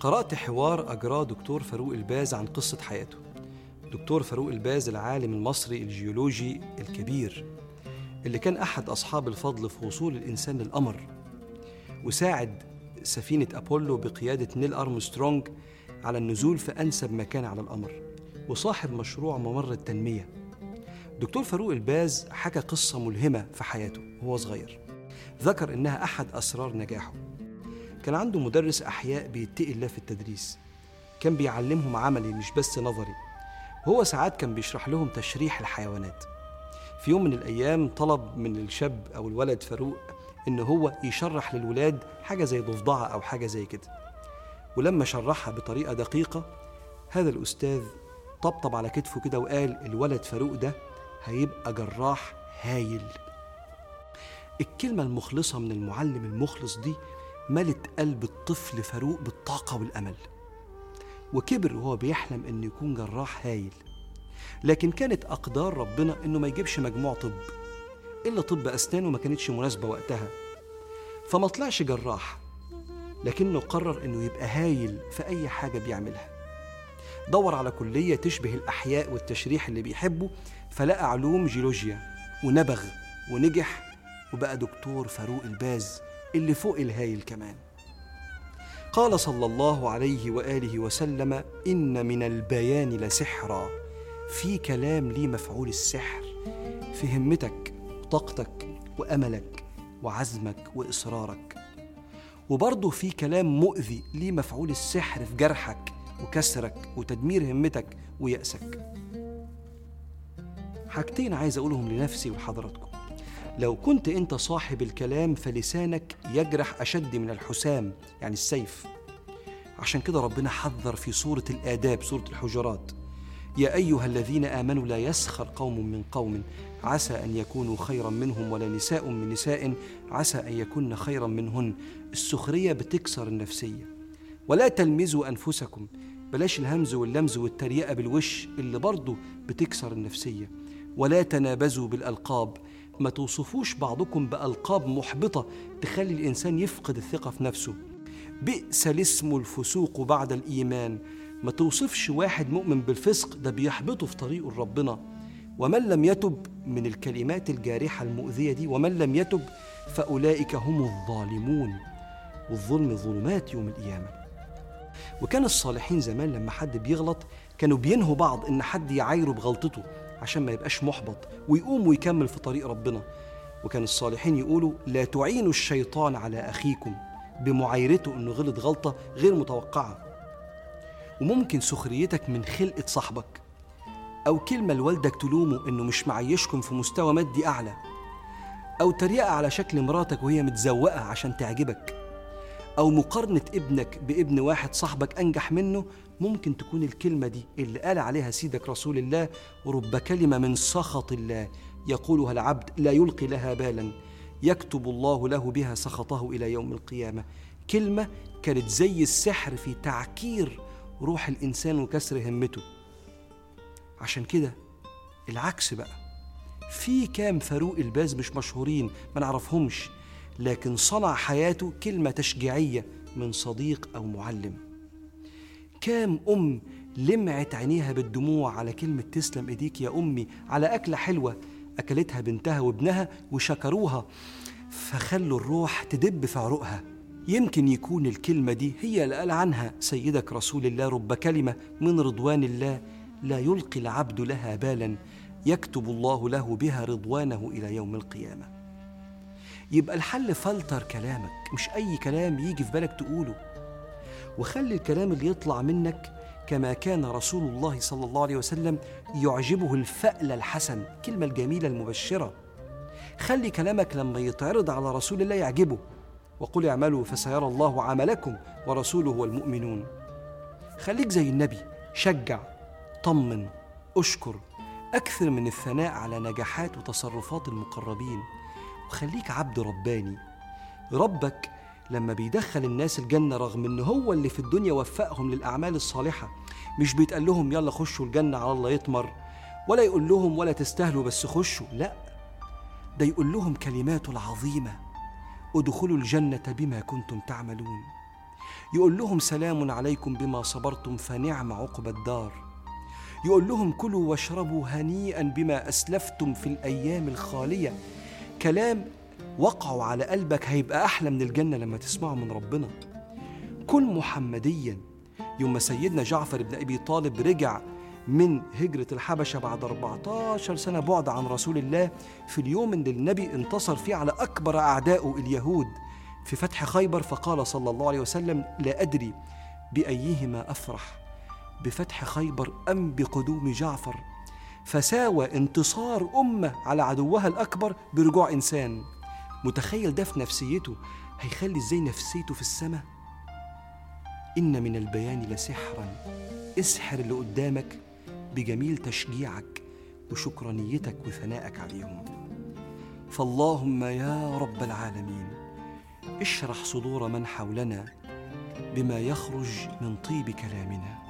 قرأت حوار أجراه دكتور فاروق الباز عن قصة حياته. دكتور فاروق الباز العالم المصري الجيولوجي الكبير اللي كان أحد أصحاب الفضل في وصول الإنسان للقمر وساعد سفينة أبولو بقيادة نيل أرمسترونج على النزول في أنسب مكان على القمر وصاحب مشروع ممر التنمية. دكتور فاروق الباز حكى قصة ملهمة في حياته وهو صغير. ذكر إنها أحد أسرار نجاحه. كان عنده مدرس أحياء بيتقي الله في التدريس. كان بيعلمهم عملي مش بس نظري. وهو ساعات كان بيشرح لهم تشريح الحيوانات. في يوم من الأيام طلب من الشاب أو الولد فاروق إن هو يشرح للولاد حاجة زي ضفدعة أو حاجة زي كده. ولما شرحها بطريقة دقيقة هذا الأستاذ طبطب على كتفه كده وقال الولد فاروق ده هيبقى جراح هايل. الكلمة المخلصة من المعلم المخلص دي ملت قلب الطفل فاروق بالطاقة والأمل. وكبر وهو بيحلم إنه يكون جراح هايل. لكن كانت أقدار ربنا إنه ما يجيبش مجموع طب إلا طب أسنانه ما كانتش مناسبة وقتها. فما طلعش جراح لكنه قرر إنه يبقى هايل في أي حاجة بيعملها. دور على كلية تشبه الأحياء والتشريح اللي بيحبه فلقى علوم جيولوجيا ونبغ ونجح وبقى دكتور فاروق الباز. اللي فوق الهايل كمان. قال صلى الله عليه وآله وسلم إن من البيان لسحرا في كلام ليه مفعول السحر في همتك وطاقتك وأملك وعزمك وإصرارك وبرضه في كلام مؤذي ليه مفعول السحر في جرحك وكسرك وتدمير همتك ويأسك. حاجتين عايز أقولهم لنفسي ولحضراتكم لو كنت أنت صاحب الكلام فلسانك يجرح أشد من الحسام يعني السيف. عشان كده ربنا حذر في سورة الآداب سورة الحجرات. يا أيها الذين آمنوا لا يسخر قوم من قوم. عسى أن يكونوا خيرا منهم ولا نساء من نساء. عسى أن يكون خيرا منهن. السخرية بتكسر النفسية. ولا تلمزوا أنفسكم. بلاش الهمز واللمز والتريقة بالوش اللي برضه بتكسر النفسية. ولا تنابزوا بالألقاب. ما توصفوش بعضكم بألقاب محبطة تخلي الإنسان يفقد الثقة في نفسه. بئس الاسم الفسوق بعد الإيمان. ما توصفش واحد مؤمن بالفسق ده بيحبطه في طريقه لربنا ومن لم يتب من الكلمات الجارحة المؤذية دي ومن لم يتب فأولئك هم الظالمون. والظلم ظلمات يوم القيامة. وكان الصالحين زمان لما حد بيغلط كانوا بينهوا بعض إن حد يعايره بغلطته. عشان ما يبقاش محبط ويقوم ويكمل في طريق ربنا. وكان الصالحين يقولوا لا تعينوا الشيطان على أخيكم بمعايرته إنه غلط غلطة غير متوقعة. وممكن سخريتك من خلقة صاحبك أو كلمة لوالدك تلومه إنه مش معيشكم في مستوى مادي أعلى أو تريقة على شكل مراتك وهي متزوقة عشان تعجبك. أو مقارنة ابنك بابن واحد صاحبك أنجح منه ممكن تكون الكلمة دي اللي قال عليها سيدك رسول الله ورب كلمة من سخط الله. يقولها العبد لا يلقي لها بالا يكتب الله له بها سخطه إلى يوم القيامة. كلمة كانت زي السحر في تعكير روح الإنسان وكسر همته. عشان كده العكس بقى. في كام فاروق الباز مش مشهورين ما نعرفهمش. لكن صنع حياته كلمة تشجيعية من صديق أو معلم. كام أم لمعت عينيها بالدموع على كلمة تسلم إيديك يا أمي على أكلة حلوة أكلتها بنتها وابنها وشكروها فخلوا الروح تدب في عروقها. يمكن يكون الكلمة دي هي اللي قال عنها سيدك رسول الله رب كلمة من رضوان الله لا يلقي العبد لها بالا يكتب الله له بها رضوانه إلى يوم القيامة. يبقى الحل فلتر كلامك مش أي كلام يجي في بالك تقوله. وخلي الكلام اللي يطلع منك كما كان رسول الله صلى الله عليه وسلم يعجبه الفأل الحسن كلمة الجميلة المبشرة. خلي كلامك لما يتعرض على رسول الله يعجبه. وقل اعملوا فسيرى الله عملكم ورسوله والمؤمنون خليك زي النبي شجع طمن أشكر أكثر من الثناء على نجاحات وتصرفات المقربين. وخليك عبد رباني. ربك لما بيدخل الناس الجنة رغم إن هو اللي في الدنيا وفقهم للأعمال الصالحة مش بيتقال لهم يلا خشوا الجنة على الله يطمر ولا يقول لهم ولا تستاهلوا بس خشوا لا. ده يقول لهم كلماته العظيمة ادخلوا الجنة بما كنتم تعملون. يقول لهم سلام عليكم بما صبرتم فنعم عقب الدار. يقول لهم كلوا واشربوا هنيئا بما أسلفتم في الأيام الخالية. كلام وقعوا على قلبك هيبقى أحلى من الجنة لما تسمعه من ربنا. كن محمديا. يوم سيدنا جعفر بن أبي طالب رجع من هجرة الحبشة بعد 14 سنة بعد عن رسول الله في اليوم اللي النبي انتصر فيه على أكبر أعدائه اليهود في فتح خيبر فقال صلى الله عليه وسلم لا أدري بأيهما أفرح. بفتح خيبر أم بقدوم جعفر فساوى انتصار أمة على عدوها الأكبر برجوع إنسان. متخيل ده في نفسيته؟ هيخلي إزاي نفسيته في السماء؟ إن من البيان لسحرا اسحر اللي قدامك بجميل تشجيعك وشكرانيتك وثنائك عليهم. فاللهم يا رب العالمين اشرح صدور من حولنا بما يخرج من طيب كلامنا.